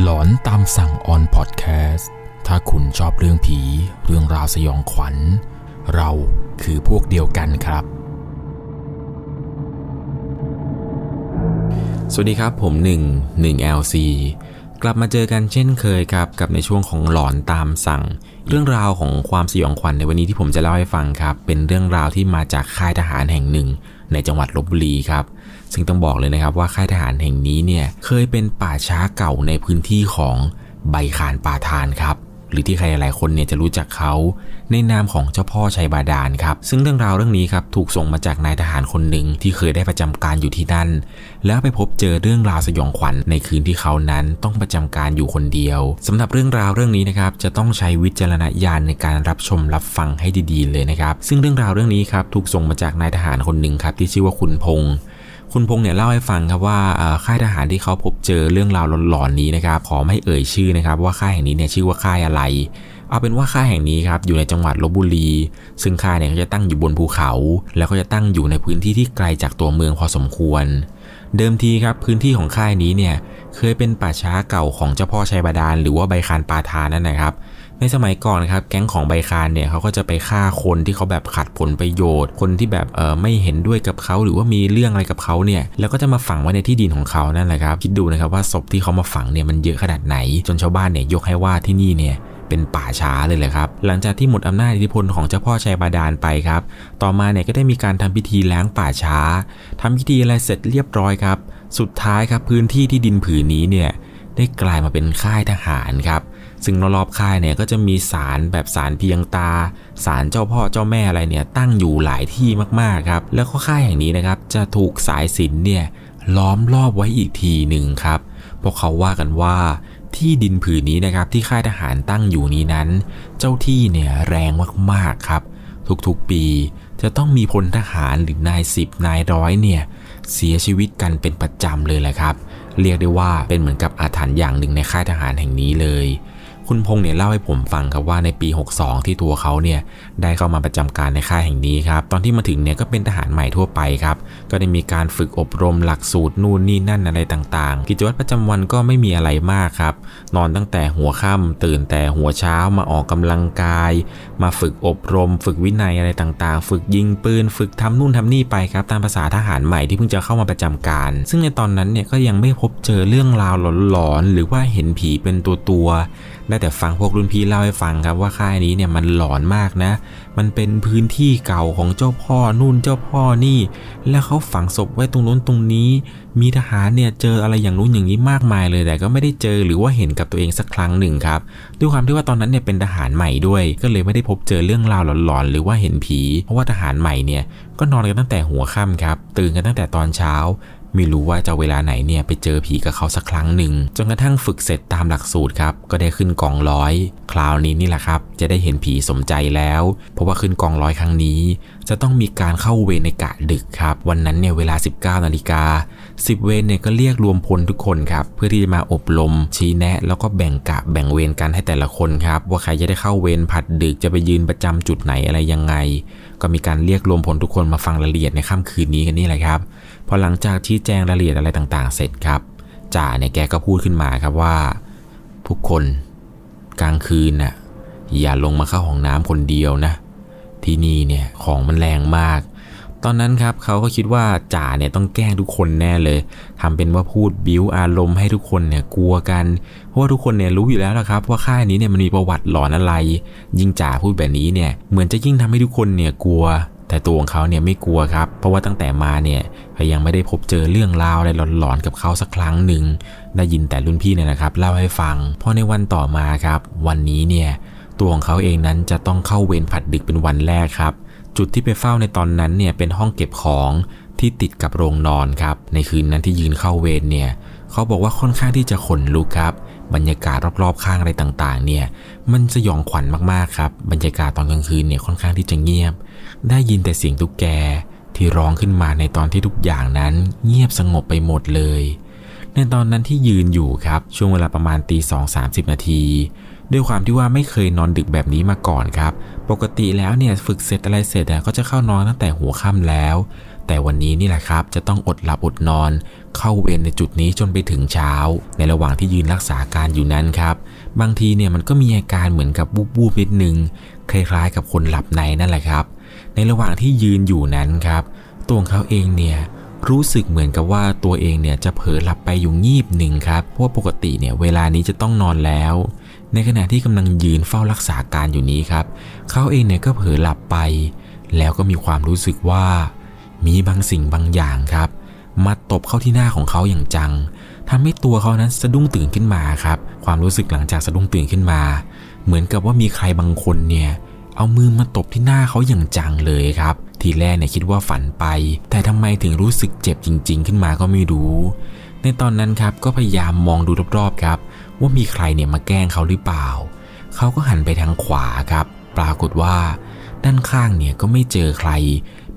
หลอนตามสั่งออนพอดแคสต์ ถ้าคุณชอบเรื่องผี เรื่องราวสยองขวัญ เราคือพวกเดียวกันครับ สวัสดีครับผมหนึ่งหนึ่ง LC กลับมาเจอกันเช่นเคยครับ กับในช่วงของหลอนตามสั่ง เรื่องราวของความสยองขวัญในวันนี้ที่ผมจะเล่าให้ฟังครับ เป็นเรื่องราวที่มาจากค่ายทหารแห่งหนึ่ง ในจังหวัดลบบุรีครับ ซึ่งต้องบอกเลยนะครับว่าค่ายทหารแห่งนี้เนี่ยเคยเป็นป่าช้าเก่าในพื้นที่ของใบขานป่าทานครับ หรือที่ใครหลายๆคนเนี่ยจะรู้จักเขา ในนามของเจ้าพ่อชัยบาดาลครับ ซึ่งเรื่องราวเรื่องนี้ครับถูกส่งมาจากนายทหารคนหนึ่งที่เคยได้ประจำการอยู่ที่นั่น แล้วไปพบเจอเรื่องราวสยองขวัญในคืนที่เขานั้นต้องประจำการอยู่คนเดียวสำหรับเรื่องราวเรื่องนี้นะครับจะต้องใช้วิจารณญาณในการรับชมรับฟังให้ดีๆ เลยนะครับ ซึ่งเรื่องราวเรื่องนี้ครับถูกส่งมาจากนายทหารคนหนึ่งครับที่ชื่อว่าคุณพงษ์ คุณพงษ์เนี่ยเล่าให้ฟังครับว่าค่ายทหารที่เขาพบเจอเรื่องราวหลอนๆนี้นะครับขอไม่เอ่ยชื่อนะครับ ว่าค่ายแห่งนี้เนี่ยชื่อว่าค่ายอะไร เอาเป็นว่าค่ายแห่งนี้ครับอยู่ในจังหวัดลบบุรี ซึ่งค่ายเนี่ยก็จะตั้งอยู่บนภูเขา แล้วก็จะตั้งอยู่ในพื้นที่ที่ไกลจากตัวเมืองพอสมควร เดิมทีครับพื้นที่ของค่ายนี้เนี่ยเคยเป็นป่าช้าเก่าของเจ้าพ่อชัยบาดาลหรือว่าใบคานปาทานนั่นนะครับ ในสมัยก่อนครับแก๊งของใบคานเนี่ยเขาก็จะไปฆ่าคนที่เขาแบบขัดผลประโยชน์ คนที่แบบเออไม่เห็นด้วยกับเขาหรือว่ามีเรื่องอะไรกับเขาเนี่ยแล้วก็จะมาฝังไว้ในที่ดินของเขานั่นแหละครับคิดดูนะครับว่าศพที่เขามาฝังเนี่ยมันเยอะขนาดไหน จนชาวบ้านเนี่ยยกให้ว่าที่นี่เนี่ยเป็นป่าช้าเลยแหละครับ หลังจากที่หมดอำนาจอิทธิพลของเจ้าพ่อชัยบาดาลไปครับ ต่อมาเนี่ยก็ได้มีการทำพิธีล้างป่าช้าทำพิธีอะไรเสร็จเรียบร้อยครับ สุดท้ายครับพื้นที่ที่ดินผืนนี้เนี่ยได้กลายมาเป็นค่ายทหารครับ ซึ่งรอบๆค่ายเนี่ยก็จะมีศาลแบบศาลเพียงตาศาลเจ้าพ่อเจ้าแม่อะไรเนี่ยตั้งอยู่หลายที่มากๆครับ แล้วก็ค่ายแห่งนี้นะครับจะถูกสายสินเนี่ยล้อมรอบไว้อีกทีหนึ่งครับเพราะเขาว่ากันว่าที่ดินผืนนี้นะครับที่ค่ายทหารตั้งอยู่นี้นั้น เจ้าที่เนี่ยแรงมากๆครับ ทุกๆปีจะต้องมีพลทหารหรือนายสิบนายร้อยเนี่ยเสียชีวิตกันเป็นประจำเลยแหละครับ เรียกได้ว่าเป็นเหมือนกับอาถรรพ์อย่างหนึ่งในค่ายทหารแห่งนี้เลย คุณพงษ์เนี่ยเล่าให้ผมฟังครับว่าในปี 62 ที่ตัวเขาเนี่ยได้เข้ามาประจำการในค่ายแห่งนี้ครับ ตอนที่มาถึงเนี่ยก็เป็นทหารใหม่ทั่วไปครับ ก็ได้มีการฝึกอบรมหลักสูตรนู่นนี่นั่นอะไรต่างๆ กิจวัตรประจำวันก็ไม่มีอะไรมากครับ นอนตั้งแต่หัวค่ำตื่นแต่หัวเช้ามาออกกำลังกาย มาฝึกอบรม ฝึกวินัยอะไรต่างๆ ฝึกยิงปืน ฝึกทำนู่นทำนี่ไปครับ ตามภาษาทหารใหม่ที่เพิ่งจะเข้ามาประจำการ ซึ่งในตอนนั้นเนี่ยก็ยังไม่พบเจอเรื่องราวหลอนๆหรือว่าเห็นผีเป็นตัวตัวๆได้แต่ฟังพวกรุ่นพี่เล่าให้ฟังครับว่าค่ายนี้เนี่ยมันหลอนมากนะมันเป็นพื้นที่เก่าของเจ้าพ่อนู่นเจ้าพ่อนี่ แล้วเขาฝังศพไว้ตรงนู้นตรงนี้ มีทหารเนี่ยเจออะไรอย่างนู้นอย่างนี้มากมายเลยแต่ก็ไม่ได้เจอหรือว่าเห็นกับตัวเองสักครั้งหนึ่งครับ ด้วยความที่ว่าตอนนั้นเนี่ยเป็นทหารใหม่ด้วย ก็เลยไม่ได้พบเจอเรื่องราวหลอนๆหรือว่าเห็นผี เพราะว่าทหารใหม่เนี่ยก็นอนกันตั้งแต่หัวค่ำครับ ตื่นกันตั้งแต่ตอนเช้า ไม่รู้ว่าจะเวลาไหนเนี่ยไปเจอผีกับเขาสักครั้งหนึ่งจนกระทั่งฝึกเสร็จตามหลักสูตรครับก็ได้ขึ้นกองร้อย คราวนี้นี่แหละครับ จะได้เห็นผีสมใจแล้ว เพราะว่าขึ้นกองร้อยครั้งนี้ จะต้องมีการเข้าเวรในกะดึกครับ วันนั้นเนี่ยเวลา 19นาฬิกา10 เวรเนี่ยก็เรียกรวมพลทุกคนครับเพื่อที่จะมาอบรมชี้แนะ แล้วก็แบ่งกะแบ่งเวรกันให้แต่ละคนครับว่าใครจะได้เข้าเวรผัดดึกจะไปยืนประจำจุดไหนอะไรยังไง ก็มีการเรียกรวมพลทุกคนมาฟังรายละเอียดในค่ำคืนนี้กันนี่แหละครับ พอหลังจากชี้แจงรายละเอียดอะไรต่างๆ เสร็จครับจ่าเนี่ยแกก็พูดขึ้นมาครับว่าทุกคนกลางคืนน่ะอย่าลงมาเข้าห้องน้ำคนเดียวนะ ที่นี่เนี่ยของมันแรงมาก ตอนนั้นครับเขาก็คิดว่าจ่าเนี่ยต้องแกล้งทุกคนแน่เลยทำเป็นว่าพูดบิ้วอารมณ์ให้ทุกคนเนี่ยกลัวกัน เพราะว่าทุกคนเนี่ยรู้อยู่แล้วละครับ ว่าค่ายนี้เนี่ยมันมีประวัติหลอนอะไร ยิ่งจ่าพูดแบบนี้เนี่ยเหมือนจะยิ่งทำให้ทุกคนเนี่ยกลัว แต่ตัวของเขาเนี่ยไม่กลัวครับ เพราะว่าตั้งแต่มาเนี่ยเขายังไม่ได้พบเจอเรื่องราวอะไรหลอนๆกับเขาสักครั้งหนึ่ง ได้ยินแต่รุ่นพี่เนี่ยนะครับเล่าให้ฟัง พอในวันต่อมาครับ วันนี้เนี่ยตัวของเขาเองนั้นจะต้องเข้าเวรผัดดึกเป็นวันแรกครับ จุดที่ไปเฝ้าในตอนนั้นเนี่ยเป็นห้องเก็บของที่ติดกับโรงนอนครับ ในคืนนั้นที่ยืนเข้าเวรเนี่ยเขาบอกว่าค่อนข้างที่จะขนลุกครับ บรรยากาศรอบๆข้างอะไรต่างๆ เนี่ย มันสยองขวัญมากๆครับ บรรยากาศตอนกลางคืนเนี่ยค่อนข้างที่จะเงียบ ได้ยินแต่เสียงตุ๊กแกที่ร้องขึ้นมาในตอนที่ทุกอย่างนั้นเงียบสงบไปหมดเลย ในตอนนั้นที่ยืนอยู่ครับช่วงเวลาประมาณตีสองสามสิบนาทีด้วยความที่ว่าไม่เคยนอนดึกแบบนี้มาก่อนครับ ปกติแล้วเนี่ยฝึกเสร็จอะไรเสร็จก็จะเข้านอนตั้งแต่หัวค่ำแล้ว แต่แต่วันนี้นี่แหละครับจะต้องอดหลับอดนอน เข้าเวรในจุดนี้จนไปถึงเช้า ในระหว่างที่ยืนรักษาการอยู่นั้นครับ บางทีเนี่ยมันก็มีอาการเหมือนกับบูบบูบนิดนึงคล้ายๆกับคนหลับในนั่นแหละครับ ในระหว่างที่ยืนอยู่นั้นครับตัวเขาเองเนี่ยรู้สึกเหมือนกับว่าตัวเองเนี่ยจะเผลอหลับไปอยู่งีบหนึ่งครับเพราะปกติเนี่ยเวลานี้จะต้องนอนแล้ว ในขณะที่กำลังยืนเฝ้ารักษาการอยู่นี้ครับเขาเองเนี่ยก็เผลอหลับไป แล้วก็มีความรู้สึกว่า มีบางสิ่งบางอย่างครับ มาตบเข้าที่หน้าของเขาอย่างจัง ทำให้ตัวเขานั้นสะดุ้งตื่นขึ้นมาครับ ความรู้สึกหลังจากสะดุ้งตื่นขึ้นมา เหมือนกับว่ามีใครบางคนเนี่ยเอามือมาตบที่หน้าเขาอย่างจังเลยครับ ทีแรกเนี่ยคิดว่าฝันไป แต่ทำไมถึงรู้สึกเจ็บจริง ๆ ขึ้นมาก็ไม่รู้ ในตอนนั้นครับก็พยายามมองดูรอบๆครับ ว่ามีใครเนี่ยมาแกล้งเขาหรือเปล่า เขาก็หันไปทางขวาครับ ปรากฏว่า ด้านข้างเนี่ยก็ไม่เจอใคร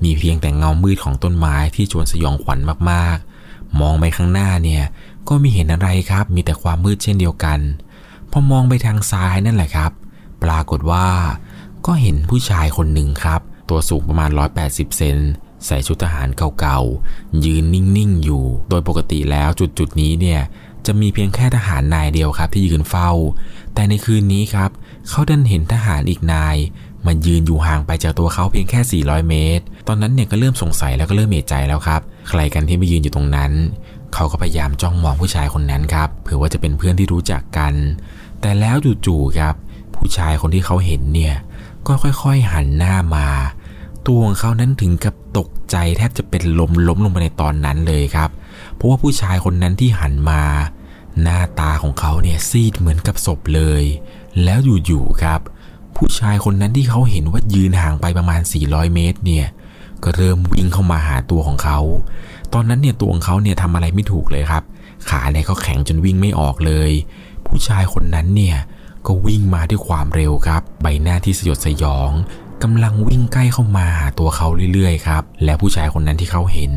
มีเพียงแต่เงามืดของต้นไม้ที่ชวนสยองขวัญมากๆ มองไปข้างหน้าเนี่ย ก็ไม่เห็นอะไรครับ มีแต่ความมืดเช่นเดียวกัน พอมองไปทางซ้ายนั่นแหละครับ ปรากฏว่า ก็เห็นผู้ชายคนหนึ่งครับ ตัวสูงประมาณ 180 เซนใส่ชุดทหารเก่าๆ ยืนนิ่งๆ อยู่ โดยปกติแล้วจุดๆ นี้เนี่ย จะมีเพียงแค่ทหารนายเดียวครับที่ยืนเฝ้า แต่ในคืนนี้ครับ เขาดันเห็นทหารอีกนายมันยืนอยู่ห่างไปจากตัวเขาเพียงแค่ 400 เมตร ตอนนั้นเนี่ยก็เริ่มสงสัยแล้วก็เริ่มเอะใจแล้วครับ ใครกันที่มายืนอยู่ตรงนั้น เขาก็พยายามจ้องมองผู้ชายคนนั้นครับเผื่อว่าจะเป็นเพื่อนที่รู้จักกัน แต่แล้วจู่ๆครับ ผู้ชายคนที่เขาเห็นเนี่ยก็ค่อยๆหันหน้ามา ตัวของเขานั้นถึงกับตกใจแทบจะเป็นลมล้มลงไปในตอนนั้นเลยครับ เพราะว่าผู้ชายคนนั้นที่หันมา หน้าตาของเขาเนี่ยซีดเหมือนกับศพเลย แล้วอยู่ๆครับ ผู้ชายคนนั้นที่เขาเห็นว่ายืนห่างไปประมาณ 400 เมตรเนี่ยก็เริ่มวิ่งเข้ามาหาตัวของเขา ตอนนั้นเนี่ยตัวของเขาเนี่ยทำอะไรไม่ถูกเลยครับ ขาเนี่ยเขาแข็งจนวิ่งไม่ออกเลย ผู้ชายคนนั้นเนี่ยก็วิ่งมาด้วยความเร็วครับ ใบหน้าที่สยดสยองกำลังวิ่งใกล้เข้ามาหาตัวเขาเรื่อยๆครับ และผู้ชายคนนั้นที่เขาเห็น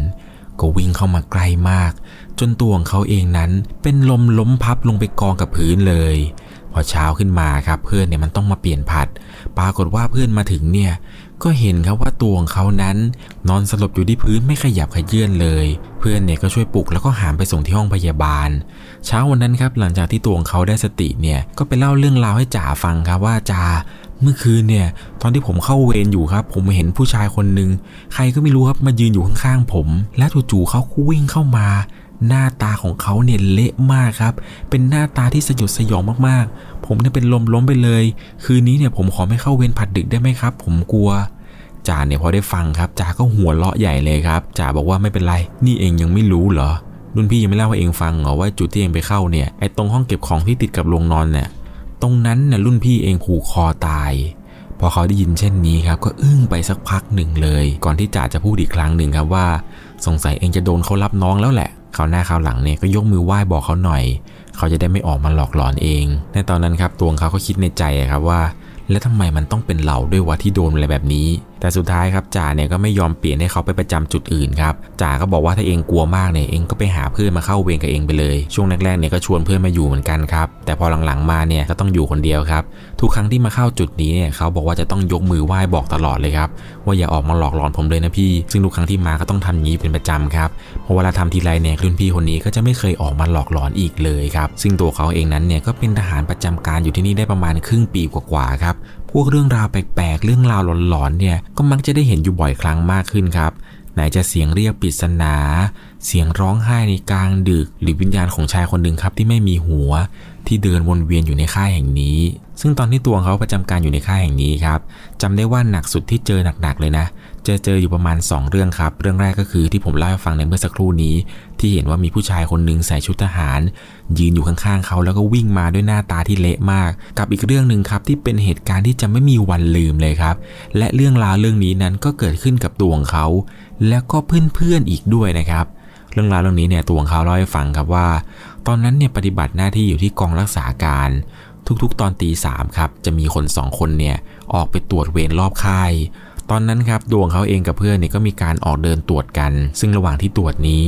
ก็วิ่งเข้ามาใกล้มาก จนตัวของเขาเองนั้นเป็นลมล้มพับลงไปกองกับพื้นเลย พอเช้าขึ้นมาครับเพื่อนเนี่ยมันต้องมาเปลี่ยนผัด ปรากฏว่าเพื่อนมาถึงเนี่ย ก็เห็นครับว่าตัวของเขานั้น นอนสลบอยู่ที่พื้นไม่ขยับขยื่นเลย เพื่อนเนี่ยก็ช่วยปลุกแล้วก็หามไปส่งที่ห้องพยาบาล เช้าวันนั้นครับหลังจากที่ตัวของเขาได้สติเนี่ยก็ไปเล่าเรื่องราวให้จ่าฟังครับว่าจ่าเมื่อคืนเนี่ยตอนที่ผมเข้าเวรอยู่ครับ ผมเห็นผู้ชายคนหนึ่งใครก็ไม่รู้ครับมายืนอยู่ข้างๆผม และจู่ๆเขาวิ่งเข้ามา หน้าตาของเขาเนี่ยเละมากครับ เป็นหน้าตาที่สยดสยองมากๆ ผมเนี่ยเป็นลมล้มไปเลย คืนนี้เนี่ยผมขอไม่เข้าเวรผัดดึกได้ไหมครับ ผมกลัวจ่าเนี่ยพอได้ฟังครับจ่าก็หัวเราะใหญ่เลยครับจ่าบอกว่าไม่เป็นไร นี่เองยังไม่รู้เหรอรุ่นพี่ยังไม่เล่าให้เองฟังเหรอว่าจุดที่เองไปเข้าเนี่ยไอ้ตรงห้องเก็บของที่ติดกับโรงนอนเนี่ยตรงนั้นน่ะรุ่นพี่เองผูกคอตาย พอเขาได้ยินเช่นนี้ครับ ก็อึ้งไปสักพักหนึ่งเลย ก่อนที่จ่าจะพูดอีกครั้งหนึ่งครับว่า สงสัยเองจะโดนเขารับน้องแล้วแหละ เขาหน้าเขาหลังเนี่ยก็ยกมือไหว้บอกเขาหน่อย เขาจะได้ไม่ออกมาหลอกหลอนเอง ในตอนนั้นครับตัวเขาก็คิดในใจครับว่า แล้วทำไมมันต้องเป็นเราด้วยวะที่โดนอะไรแบบนี้แต่สุดท้ายครับจ่าเนี่ยก็ไม่ยอมเปลี่ยนให้เขาไปประจำจุดอื่นครับจ่าก็บอกว่าถ้าเองกลัวมากเนี่ยเองก็ไปหาเพื่อนมาเข้าเวรกับเองไปเลย ช่วงแรกๆเนี่ยก็ชวนเพื่อนมาอยู่เหมือนกันครับแต่พอหลังๆมาเนี่ยก็ต้องอยู่คนเดียวครับ ทุกครั้งที่มาเข้าจุดนี้เนี่ยเขาบอกว่าจะต้องยกมือไหว้บอกตลอดเลยครับว่าอย่าออกมาหลอกหลอนผมเลยนะพี่ ซึ่งทุกครั้งที่มาก็ต้องทำงี้เป็นประจำครับเพราะเวลาทำทีไรเนี่ยรุ่นพี่คนนี้ก็จะไม่เคยออกมาหลอกหลอนอีกเลยครับซึ่งตัวเขาเองนั้นเนี่ยก็เป็นทหารประจำการอยู่ที่นี่ได้ประมาณครึ่งปีกว่าๆครับพวกเรื่องราวแปลกๆ เรื่องราวหลอนๆเนี่ยก็มักจะได้เห็นอยู่บ่อยครั้งมากขึ้นครับ ไหนจะเสียงเรียกปริศนา เสียงร้องไห้ในกลางดึก หรือวิญญาณของชายคนหนึ่งครับที่ไม่มีหัวที่เดินวนเวียนอยู่ในค่ายแห่งนี้ ซึ่งตอนที่ตัวเขาประจำการอยู่ในค่ายแห่งนี้ครับจำได้ว่าหนักสุดที่เจอหนักๆเลยนะ จอเจออยู่ประมาณ 2 เรื่องครับ เรื่องแรกก็คือที่ผมเล่าให้ฟังในเมื่อสักครู่นี้ ที่เห็นว่ามีผู้ชายคนหนึ่งใส่ชุดทหาร ยืนอยู่ข้างๆเขาแล้วก็วิ่งมาด้วยหน้าตาที่เละมาก กับอีกเรื่องหนึ่งครับที่เป็นเหตุการณ์ที่จะไม่มีวันลืมเลยครับ และเรื่องราวเรื่องนี้นั้นก็เกิดขึ้นกับตัวของเขา แล้วก็เพื่อนๆอีกด้วยนะครับเรื่องราวเรื่องนี้เนี่ยตัวของเขาเล่าให้ฟังครับว่า ตอนนั้นเนี่ยปฏิบัติหน้าที่อยู่ที่กองรักษาการ ทุกๆ ตอนตีสามครับจะมีคนสองคนเนี่ยออกไปตรวจเวรรอบค่าย ตอนนั้นครับดวงเขาเองกับเพื่อนเนี่ยก็มีการออกเดินตรวจกัน ซึ่งระหว่างที่ตรวจนี้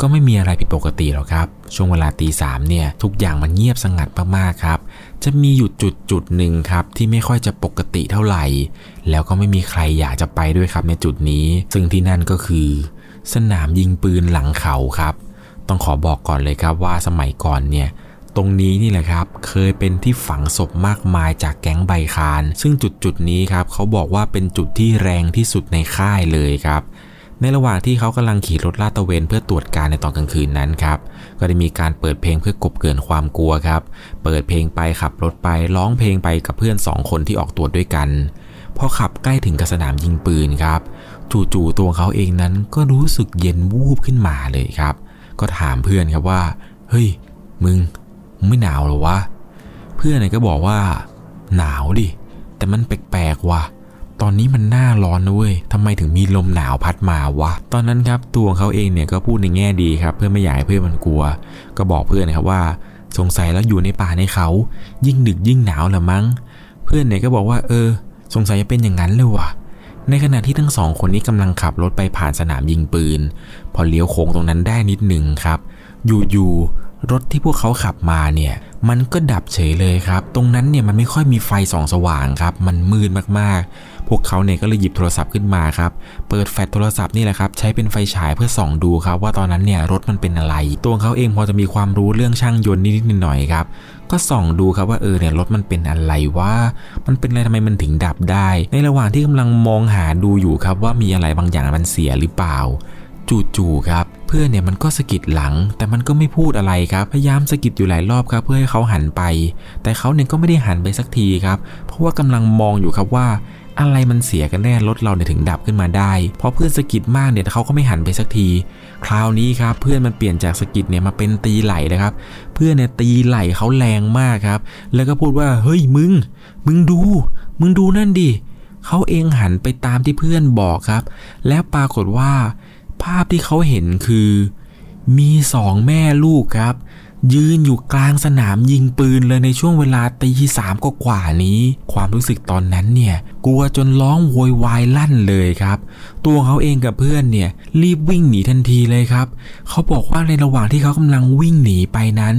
ก็ไม่มีอะไรผิดปกติหรอกครับ ช่วงเวลาตีสามเนี่ยทุกอย่างมันเงียบสงัดมากๆครับ จะมีอยู่จุดจุดหนึ่งครับที่ไม่ค่อยจะปกติเท่าไหร่ แล้วก็ไม่มีใครอยากจะไปด้วยครับในจุดนี้ ซึ่งที่นั่นก็คือ สนามยิงปืนหลังเขาครับ ต้องขอบอกก่อนเลยครับว่าสมัยก่อนเนี่ย ตรงนี้นี่แหละครับ เคยเป็นที่ฝังศพมากมายจากแก๊งใบคาน ซึ่งจุดจุดนี้ครับเขาบอกว่าเป็นจุดที่แรงที่สุดในค่ายเลยครับในระหว่างที่เขากำลังขี่รถลาดตระเวนเพื่อตรวจการในตอนกลางคืนนั้นครับ ก็ได้มีการเปิดเพลงเพื่อกบเกินความกลัวครับ เปิดเพลงไปขับรถไปร้องเพลงไปกับเพื่อนสองคนที่ออกตรวจด้วยกัน พอขับใกล้ถึงกระสนามยิงปืนครับ จู่ๆตัวเขาเองนั้นก็รู้สึกเย็นวูบขึ้นมาเลยครับ ก็ถามเพื่อนครับว่า เฮ้ย มึง ไม่หนาวหรอวะ เพื่อนเนี่ยก็บอกว่า หนาวดิ แต่มันแปลกๆว่ะ ตอนนี้มันหน้าร้อนนะเว้ยทำไมถึงมีลมหนาวพัดมาวะ ตอนนั้นครับตัวของเขาเองเนี่ยก็พูดในแง่ดีครับ เพื่อไม่อยากให้เพื่อนมันกลัว ก็บอกเพื่อนนะครับว่า สงสัยแล้วอยู่ในป่าในเขา ยิ่งดึกยิ่งหนาวละมั้ง เพื่อนเนี่ยก็บอกว่า เออ สงสัยจะเป็นอย่างนั้นเลยว่ะในขณะที่ทั้งสองคนนี้กำลังขับรถไปผ่านสนามยิงปืน พอเลี้ยวโค้งตรงนั้นได้นิดหนึ่งครับ อยู่ๆ รถที่พวกเขาขับมาเนี่ยมันก็ดับเฉยเลยครับ ตรงนั้นเนี่ยมันไม่ค่อยมีไฟส่องสว่างครับ มันมืดมากๆ พวกเขาเนี่ยก็เลยหยิบโทรศัพท์ขึ้นมาครับ เปิดแฟลชโทรศัพท์นี่แหละครับ ใช้เป็นไฟฉายเพื่อส่องดูครับ ว่าตอนนั้นเนี่ยรถมันเป็นอะไร ตัวเขาเองพอจะมีความรู้เรื่องช่างยนต์นิดๆหน่อยๆครับ ก็ส่องดูครับว่าเออเนี่ยรถมันเป็นอะไรวะมันเป็นอะไรทำไมมันถึงดับได้ ในระหว่างที่กำลังมองหาดูอยู่ครับว่ามีอะไรบางอย่างมันเสียหรือเปล่า จู่ๆครับ เพื่อนเนี่ยมันก็สะกิดหลัง แต่มันก็ไม่พูดอะไรครับ พยายามสะกิดอยู่หลายรอบครับ เพื่อให้เขาหันไป แต่เขาเนี่ยก็ไม่ได้หันไปสักทีครับ เพราะว่ากำลังมองอยู่ครับว่าอะไรมันเสียกันแน่รถเราเนี่ยถึงดับขึ้นมาได้พอเพื่อนสะกิดมากเนี่ยเขาก็ไม่หันไปสักที คราวนี้ครับเพื่อนมันเปลี่ยนจากสะกิดเนี่ยมาเป็นตีไหล่นะครับ เพื่อนเนี่ยตีไหล่เขาแรงมากครับ แล้วก็พูดว่าเฮ้ยมึง มึงดู มึงดูนั่นดิเขาเองหันไปตามที่เพื่อนบอกครับ แล้วปรากฏว่า ภาพที่เขาเห็นคือ มีสองแม่ลูกครับ ยืนอยู่กลางสนามยิงปืนเลยในช่วงเวลาตีสามกกว่านี้ ความรู้สึกตอนนั้นเนี่ย กลัวจนร้องโวยวายลั่นเลยครับ ตัวเขาเองกับเพื่อนเนี่ย รีบวิ่งหนีทันทีเลยครับ เขาบอกว่าในระหว่างที่เขากำลังวิ่งหนีไปนั้น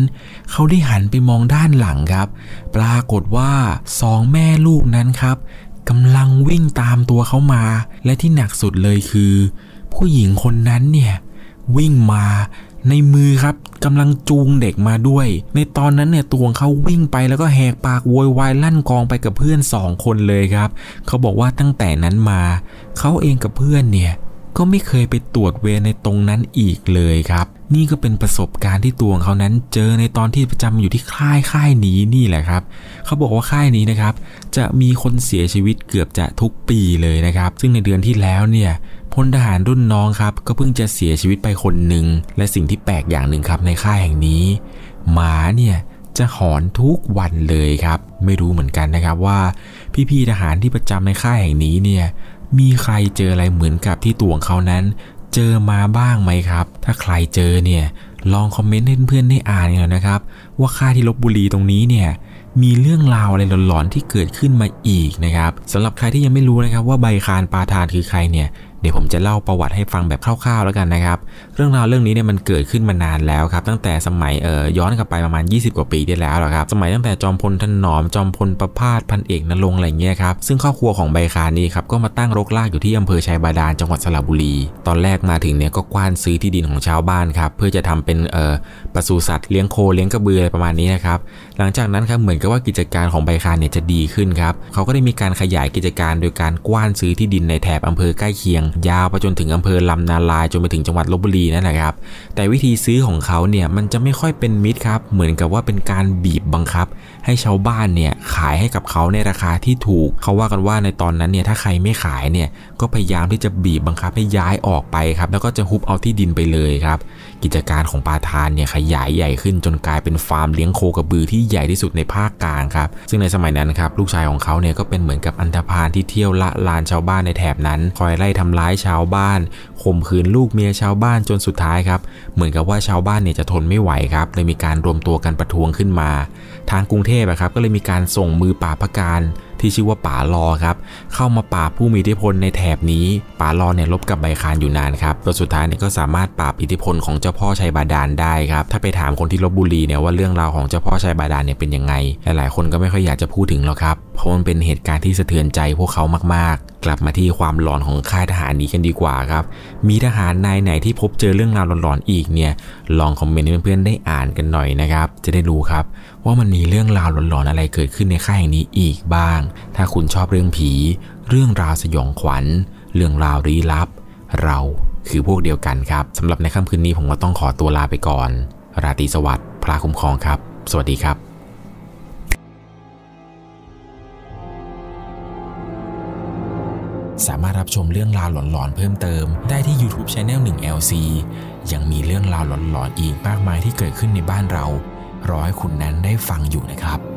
เขาได้หันไปมองด้านหลังครับ ปรากฏว่าสองแม่ลูกนั้นครับกำลังวิ่งตามตัวเขามา และที่หนักสุดเลยคือ ผู้หญิงคนนั้นเนี่ยวิ่งมาในมือครับกำลังจูงเด็กมาด้วย ในตอนนั้นเนี่ยตัวของเขาวิ่งไปแล้วก็แหกปากโวยวายลั่นกองไปกับเพื่อนสองคนเลยครับ เขาบอกว่าตั้งแต่นั้นมาเขาเองกับเพื่อนเนี่ยก็ไม่เคยไปตรวจเวรในตรงนั้นอีกเลยครับ นี่ก็เป็นประสบการณ์ที่ตัวของเขานั้น เจอในตอนที่ประจำอยู่ที่ค่ายค่ายนี้นี่แหละครับ เขาบอกว่าค่ายนี้นะครับ จะมีคนเสียชีวิตเกือบจะทุกปีเลยนะครับ ซึ่งในเดือนที่แล้วเนี่ยพลทหารรุ่นน้องครับ ก็เพิ่งจะเสียชีวิตไปคนหนึ่งและสิ่งที่แปลกอย่างหนึ่งครับในค่ายแห่งนี้ หมาเนี่ยจะหอนทุกวันเลยครับ ไม่รู้เหมือนกันนะครับว่า พี่ๆทหารที่ประจำในค่ายแห่งนี้เนี่ยมีใครเจออะไรเหมือนกับที่ตัวของเขานั้น เจอมาบ้างไหมครับ ถ้าใครเจอเนี่ยลองคอมเมนต์ให้เพื่อนๆได้อ่านกันนะครับ ว่าค่ายที่ลบบุรีตรงนี้เนี่ยมีเรื่องราวอะไรหลอนๆที่เกิดขึ้นมาอีกนะครับสำหรับใครที่ยังไม่รู้นะครับว่าใบคานปาทานคือใครเนี่ย เดี๋ยวผมจะเล่าประวัติให้ฟังแบบคร่าวๆแล้วกันนะครับ เรื่องราวเรื่องนี้เนี่ยมันเกิดขึ้นมานานแล้วครับ ตั้งแต่สมัยเอ่อย้อนกลับไปประมาณ 20 กว่าปีที่แล้วหรอครับ สมัยตั้งแต่จอมพลถนอม จอมพลประพาสพันเอกนรงอะไรเงี้ยครับ ซึ่งครอบครัวของใบคานนี้ครับก็มาตั้งรกรากอยู่ที่อำเภอชัยบาดาลจังหวัดสระบุรี ตอนแรกมาถึงเนี่ยก็กว้านซื้อที่ดินของชาวบ้านครับเพื่อจะทำเป็นเอ่อปศุสัตว์เลี้ยงโคเลี้ยงกระบืออะไรประมาณนี้นะครับหลังจากนั้นครับเหมือนกับว่ากิจการของใบคานเนี่ยจะดีขึ้นครับเขาก็ได้มีการขยายกิจการโดยการกว้านซื้อที่ดินในแถบอำเภอใกล้เคียง ยาวไปจนถึงอำเภอลำนาลายจนไปถึงจังหวัดลบบุรีนั่นแหละครับแต่วิธีซื้อของเขาเนี่ยมันจะไม่ค่อยเป็นมิตรครับเหมือนกับว่าเป็นการบีบบังคับ ให้ชาวบ้านเนี่ยขายให้กับเขาในราคาที่ถูก เขาว่ากันว่าในตอนนั้นเนี่ยถ้าใครไม่ขายเนี่ย ก็พยายามที่จะบีบบังคับให้ย้ายออกไปครับ แล้วก็จะฮุบเอาที่ดินไปเลยครับ กิจการของปาทานเนี่ยขยายใหญ่ขึ้นจนกลายเป็นฟาร์มเลี้ยงโคกระบือที่ใหญ่ที่สุดในภาคกลางครับ ซึ่งในสมัยนั้นครับลูกชายของเขาเนี่ยก็เป็นเหมือนกับอันธพาลที่เที่ยวละลานชาวบ้านในแถบนั้น คอยไล่ทำร้ายชาวบ้านข่มขืนลูกเมียชาวบ้านจนสุดท้ายครับ เหมือนกับว่าชาวบ้านเนี่ยจะทนไม่ไหวครับเลยมีการรวมตัวกันประท้วงขึ้นมา ทางกรุงเทพครับก็เลยมีการส่งมือป่าบพการ ที่ชื่อว่าป่าลอครับ เข้ามาปราบผู้มีอิทธิพลในแถบนี้ ป่าลอเนี่ยลบกับใบคานอยู่นานครับจนสุดท้ายเนี่ยก็สามารถปราบอิทธิพลของเจ้าพ่อชัยบาดาลได้ครับถ้าไปถามคนที่ลบบุรีเนี่ยว่าเรื่องราวของเจ้าพ่อชัยบาดาลเนี่ยเป็นยังไงหลายๆคนก็ไม่ค่อยอยากจะพูดถึงหรอกครับเพราะมันเป็นเหตุการณ์ที่สะเทือนใจพวกเขามากๆ กลับมาที่ความหลอนของค่ายทหารนี้กันดีกว่าครับมีทหารนายไหนที่พบเจอเรื่องราวหลอนๆอีกเนี่ยลองคอมเมนต์ให้เพื่อนๆได้อ่านกันหน่อยนะครับจะได้รู้ครับ ว่ามันมีเรื่องราวหลอนๆอะไรเกิดขึ้นในค่ายแห่งนี้อีกบ้าง ถ้าคุณชอบเรื่องผี เรื่องราวสยองขวัญ เรื่องราวลี้ลับ เราคือพวกเดียวกันครับสำหรับในค่ำคืนนี้ผมก็ต้องขอตัวลาไปก่อน ราตรีสวัสดิ์พระคุ้มครองครับ สวัสดีครับสามารถรับชมเรื่องราวหลอนๆเพิ่มเติม ได้ที่ YouTube Channel 1 LC ยังมีเรื่องราวหลอนๆอีกมากมายที่เกิดขึ้นในบ้านเรา รอให้คุณนั้นได้ฟังอยู่นะครับ